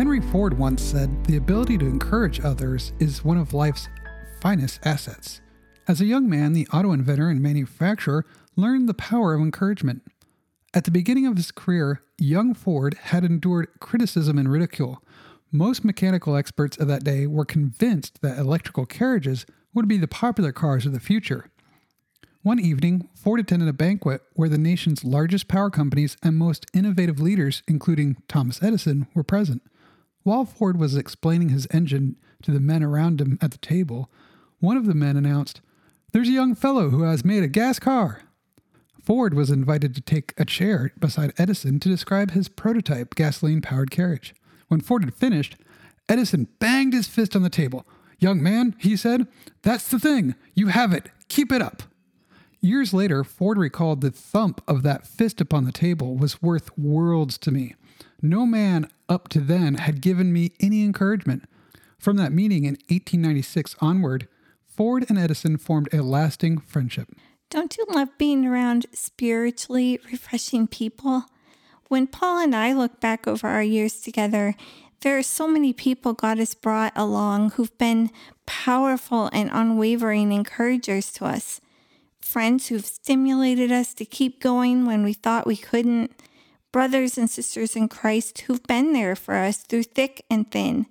Henry Ford once said, The ability to encourage others is one of life's finest assets. As a young man, the auto inventor and manufacturer learned the power of encouragement. At the beginning of his career, young Ford had endured criticism and ridicule. Most mechanical experts of that day were convinced that electrical carriages would be the popular cars of the future. One evening, Ford attended a banquet where the nation's largest power companies and most innovative leaders, including Thomas Edison, were present. While Ford was explaining his engine to the men around him at the table, one of the men announced, There's a young fellow who has made a gas car. Ford was invited to take a chair beside Edison to describe his prototype gasoline powered carriage. When Ford had finished, Edison banged his fist on the table. Young man, he said, that's the thing. You have it. Keep it up. Years later, Ford recalled the thump of that fist upon the table was worth worlds to me. No man up to then had given me any encouragement. From that meeting in 1896 onward, Ford and Edison formed a lasting friendship. Don't you love being around spiritually refreshing people? When Paul and I look back over our years together, there are so many people God has brought along who've been powerful and unwavering encouragers to us. Friends who've stimulated us to keep going when we thought we couldn't brothers and sisters in Christ who've been there for us through thick and thin.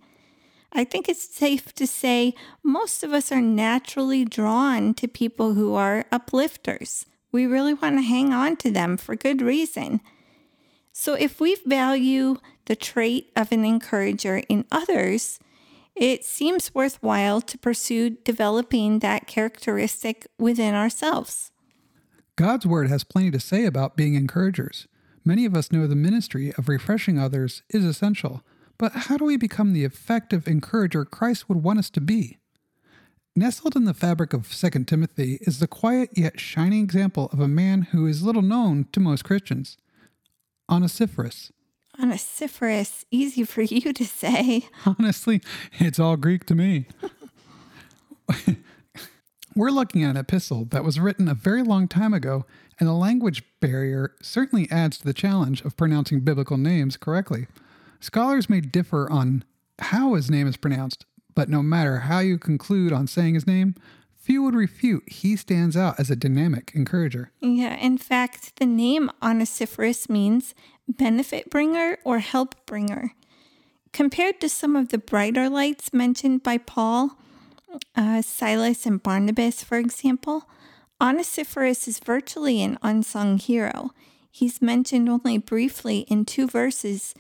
I think it's safe to say most of us are naturally drawn to people who are uplifters. We really want to hang on to them for good reason. So, if we value the trait of an encourager in others, it seems worthwhile to pursue developing that characteristic within ourselves. God's Word has plenty to say about being encouragers. Many of us know the ministry of refreshing others is essential, but how do we become the effective encourager Christ would want us to be? Nestled in the fabric of 2 Timothy is the quiet yet shining example of a man who is little known to most Christians Onesiphorus. Onesiphorus, easy for you to say. Honestly, it's all Greek to me. We're looking at an epistle that was written a very long time ago and the language barrier certainly adds to the challenge of pronouncing biblical names correctly. Scholars may differ on how his name is pronounced, but no matter how you conclude on saying his name, few would refute he stands out as a dynamic encourager. Yeah, in fact, the name Onesiphorus means benefit bringer or help bringer. Compared to some of the brighter lights mentioned by Paul, uh, Silas and Barnabas, for example, Onesiphorus is virtually an unsung hero. He's mentioned only briefly in two verses,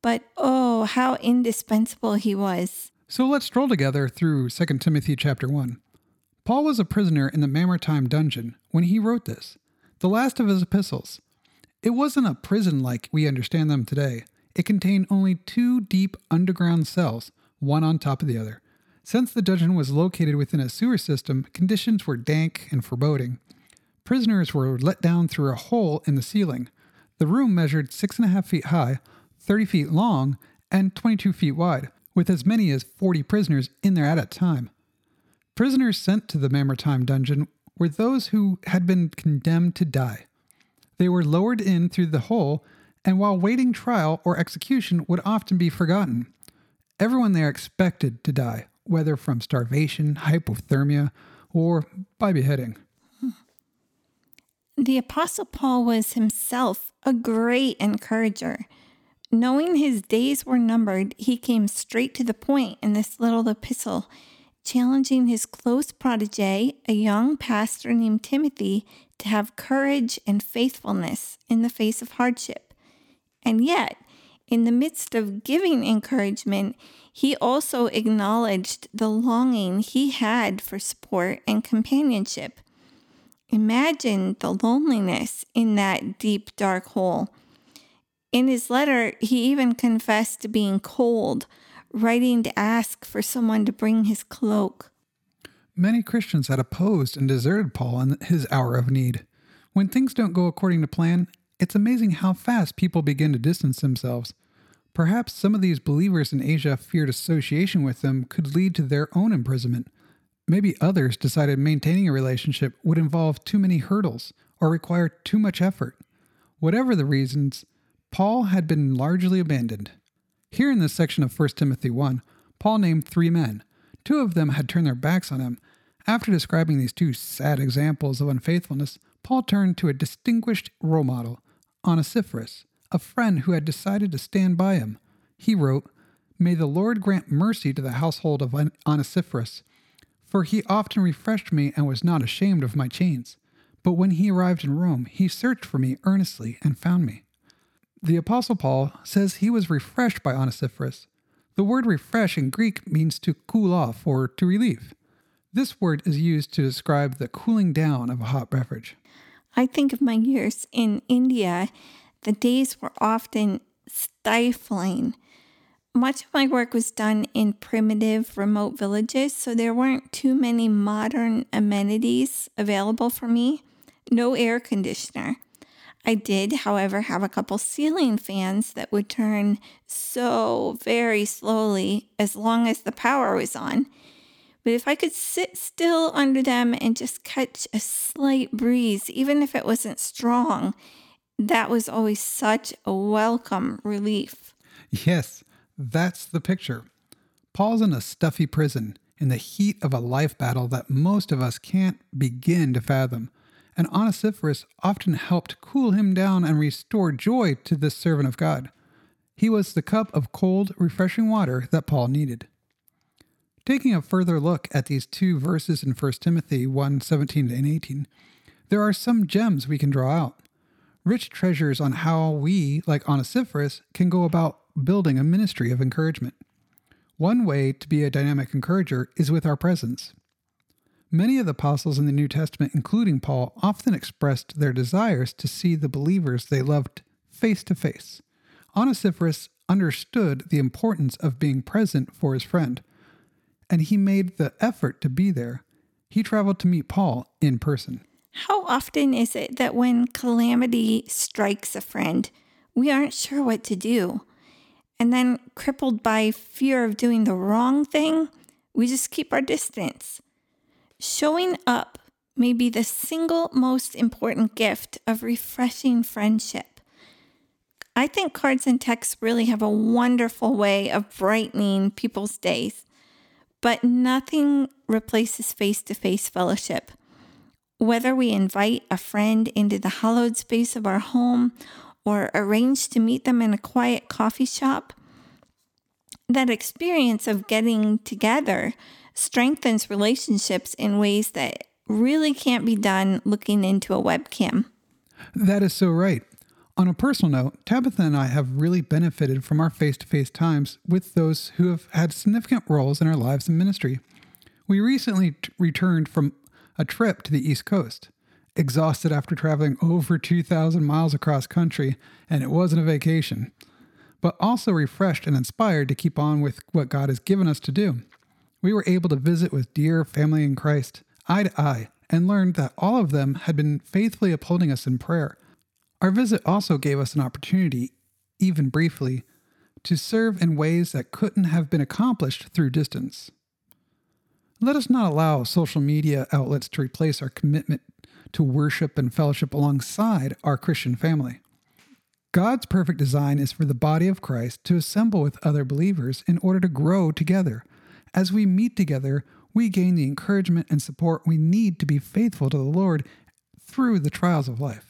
but oh, how indispensable he was. So let's stroll together through 2 Timothy chapter 1. Paul was a prisoner in the Mamertine dungeon when he wrote this, the last of his epistles. It wasn't a prison like we understand them today. It contained only two deep underground cells, one on top of the other. Since the dungeon was located within a sewer system, conditions were dank and foreboding. Prisoners were let down through a hole in the ceiling. The room measured six and a half feet high, 30 feet long, and 22 feet wide, with as many as 40 prisoners in there at a time. Prisoners sent to the Mamertine dungeon were those who had been condemned to die. They were lowered in through the hole, and while waiting trial or execution would often be forgotten. Everyone there expected to die whether from starvation, hypothermia, or by beheading. The Apostle Paul was himself a great encourager. Knowing his days were numbered, he came straight to the point in this little epistle, challenging his close protege, a young pastor named Timothy, to have courage and faithfulness in the face of hardship. And yet, in the midst of giving encouragement, he also acknowledged the longing he had for support and companionship. Imagine the loneliness in that deep, dark hole. In his letter, he even confessed to being cold, writing to ask for someone to bring his cloak. Many Christians had opposed and deserted Paul in his hour of need. When things don't go according to plan, it's amazing how fast people begin to distance themselves. Perhaps some of these believers in Asia feared association with them could lead to their own imprisonment. Maybe others decided maintaining a relationship would involve too many hurdles or require too much effort. Whatever the reasons, Paul had been largely abandoned. Here in this section of 1 Timothy 1, Paul named three men. Two of them had turned their backs on him. After describing these two sad examples of unfaithfulness, Paul turned to a distinguished role model, Onesiphorus, a friend who had decided to stand by him. He wrote, May the Lord grant mercy to the household of Onesiphorus, for he often refreshed me and was not ashamed of my chains. But when he arrived in Rome, he searched for me earnestly and found me. The Apostle Paul says he was refreshed by Onesiphorus. The word refresh in Greek means to cool off or to relieve. This word is used to describe the cooling down of a hot beverage. I think of my years in India, the days were often stifling. Much of my work was done in primitive, remote villages, so there weren't too many modern amenities available for me. No air conditioner. I did, however, have a couple ceiling fans that would turn so very slowly as long as the power was on. But if I could sit still under them and just catch a slight breeze, even if it wasn't strong, that was always such a welcome relief. Yes, that's the picture. Paul's in a stuffy prison in the heat of a life battle that most of us can't begin to fathom. And Onesiphorus often helped cool him down and restore joy to this servant of God. He was the cup of cold, refreshing water that Paul needed. Taking a further look at these two verses in 1 Timothy 1 17 and 18, there are some gems we can draw out. Rich treasures on how we, like Onesiphorus, can go about building a ministry of encouragement. One way to be a dynamic encourager is with our presence. Many of the apostles in the New Testament, including Paul, often expressed their desires to see the believers they loved face to face. Onesiphorus understood the importance of being present for his friend, and he made the effort to be there. He traveled to meet Paul in person. How often is it that when calamity strikes a friend, we aren't sure what to do? And then, crippled by fear of doing the wrong thing, we just keep our distance. Showing up may be the single most important gift of refreshing friendship. I think cards and texts really have a wonderful way of brightening people's days, but nothing replaces face to face fellowship. Whether we invite a friend into the hallowed space of our home or arrange to meet them in a quiet coffee shop, that experience of getting together strengthens relationships in ways that really can't be done looking into a webcam. That is so right. On a personal note, Tabitha and I have really benefited from our face to face times with those who have had significant roles in our lives and ministry. We recently t- returned from a trip to the East Coast, exhausted after traveling over 2,000 miles across country, and it wasn't a vacation but also refreshed and inspired to keep on with what God has given us to do. We were able to visit with dear family in Christ, eye to eye, and learned that all of them had been faithfully upholding us in prayer. Our visit also gave us an opportunity, even briefly, to serve in ways that couldn't have been accomplished through distance. Let us not allow social media outlets to replace our commitment to worship and fellowship alongside our Christian family. God's perfect design is for the body of Christ to assemble with other believers in order to grow together. As we meet together, we gain the encouragement and support we need to be faithful to the Lord through the trials of life.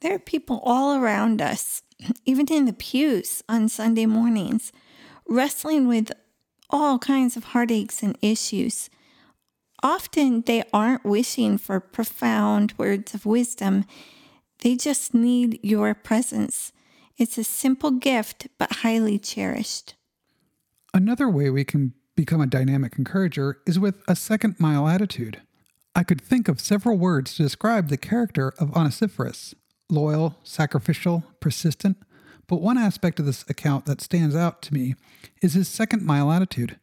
There are people all around us, even in the pews on Sunday mornings, wrestling with all kinds of heartaches and issues. Often they aren't wishing for profound words of wisdom. They just need your presence. It's a simple gift, but highly cherished. Another way we can become a dynamic encourager is with a second mile attitude. I could think of several words to describe the character of Onesiphorus loyal, sacrificial, persistent, but one aspect of this account that stands out to me is his second mile attitude.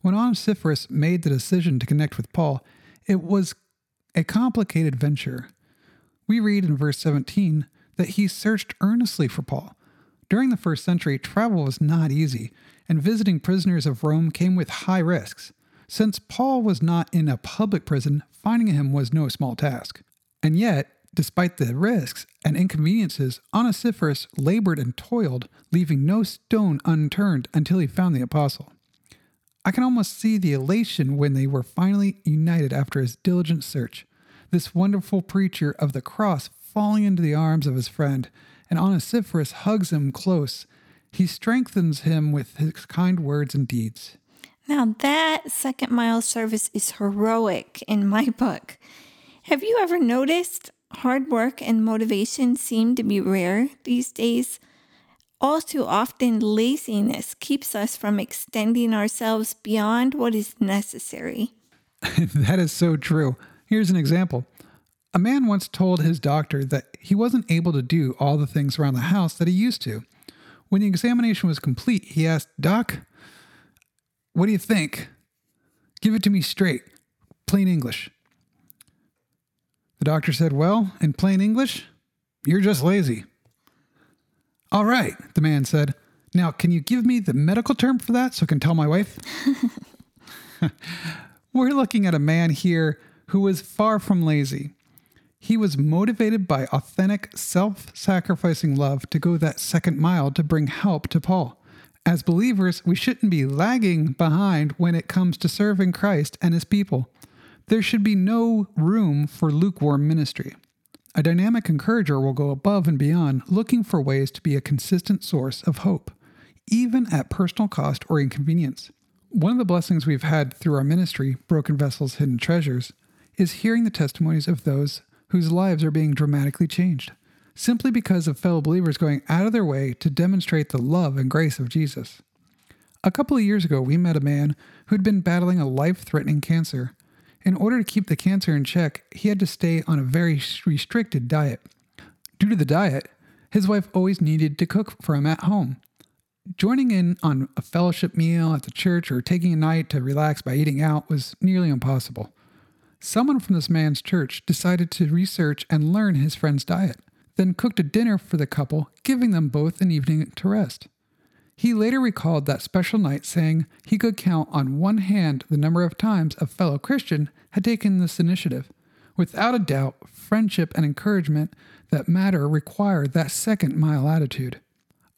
When Onesiphorus made the decision to connect with Paul, it was a complicated venture. We read in verse 17 that he searched earnestly for Paul. During the first century, travel was not easy, and visiting prisoners of Rome came with high risks. Since Paul was not in a public prison, finding him was no small task. And yet, despite the risks and inconveniences, Onesiphorus labored and toiled, leaving no stone unturned until he found the apostle. I can almost see the elation when they were finally united after his diligent search. This wonderful preacher of the cross falling into the arms of his friend, and Onesiphorus hugs him close. He strengthens him with his kind words and deeds. Now, that second mile service is heroic in my book. Have you ever noticed hard work and motivation seem to be rare these days? All too often, laziness keeps us from extending ourselves beyond what is necessary. that is so true. Here's an example. A man once told his doctor that he wasn't able to do all the things around the house that he used to. When the examination was complete, he asked, Doc, what do you think? Give it to me straight, plain English. The doctor said, Well, in plain English, you're just lazy. All right, the man said. Now, can you give me the medical term for that so I can tell my wife? We're looking at a man here who was far from lazy. He was motivated by authentic, self sacrificing love to go that second mile to bring help to Paul. As believers, we shouldn't be lagging behind when it comes to serving Christ and his people. There should be no room for lukewarm ministry. A dynamic encourager will go above and beyond, looking for ways to be a consistent source of hope, even at personal cost or inconvenience. One of the blessings we've had through our ministry, Broken Vessels Hidden Treasures, is hearing the testimonies of those whose lives are being dramatically changed, simply because of fellow believers going out of their way to demonstrate the love and grace of Jesus. A couple of years ago, we met a man who'd been battling a life threatening cancer. In order to keep the cancer in check, he had to stay on a very restricted diet. Due to the diet, his wife always needed to cook for him at home. Joining in on a fellowship meal at the church or taking a night to relax by eating out was nearly impossible. Someone from this man's church decided to research and learn his friend's diet, then cooked a dinner for the couple, giving them both an evening to rest. He later recalled that special night, saying he could count on one hand the number of times a fellow Christian had taken this initiative. Without a doubt, friendship and encouragement that matter require that second mile attitude.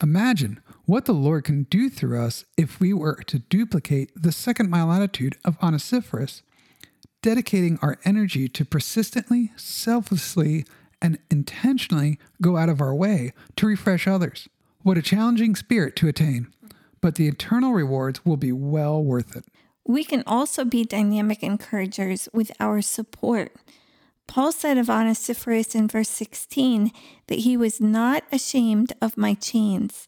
Imagine what the Lord can do through us if we were to duplicate the second mile attitude of Onesiphorus, dedicating our energy to persistently, selflessly, and intentionally go out of our way to refresh others. What a challenging spirit to attain, but the eternal rewards will be well worth it. We can also be dynamic encouragers with our support. Paul said of Onesiphorus in verse 16 that he was not ashamed of my chains.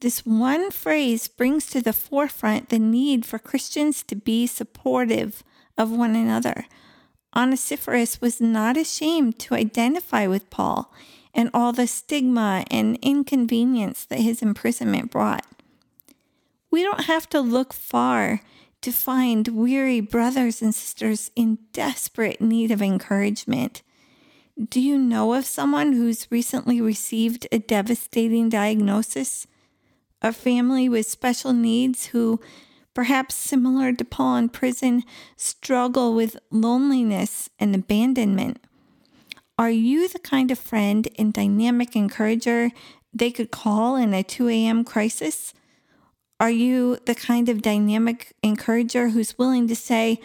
This one phrase brings to the forefront the need for Christians to be supportive of one another. Onesiphorus was not ashamed to identify with Paul and all the stigma and inconvenience that his imprisonment brought. We don't have to look far to find weary brothers and sisters in desperate need of encouragement. Do you know of someone who's recently received a devastating diagnosis? A family with special needs who, perhaps similar to Paul in prison, struggle with loneliness and abandonment? Are you the kind of friend and dynamic encourager they could call in a 2 a.m. crisis? Are you the kind of dynamic encourager who's willing to say,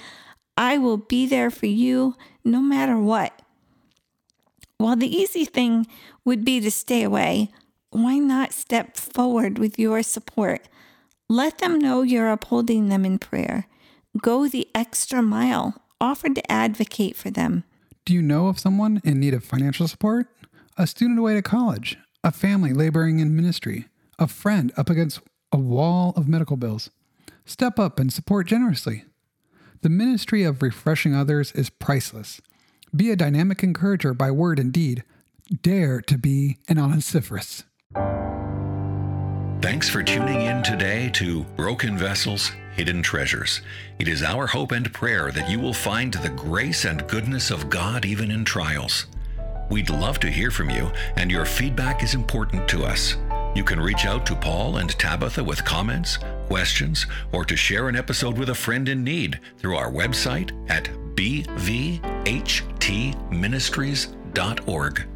I will be there for you no matter what? While the easy thing would be to stay away, why not step forward with your support? Let them know you're upholding them in prayer. Go the extra mile. Offer to advocate for them. Do you know of someone in need of financial support? A student away to college? A family laboring in ministry? A friend up against a wall of medical bills? Step up and support generously. The ministry of refreshing others is priceless. Be a dynamic encourager by word and deed. Dare to be an Onesiphorus. Thanks for tuning in today to Broken Vessels, Hidden Treasures. It is our hope and prayer that you will find the grace and goodness of God even in trials. We'd love to hear from you, and your feedback is important to us. You can reach out to Paul and Tabitha with comments, questions, or to share an episode with a friend in need through our website at bvhtministries.org.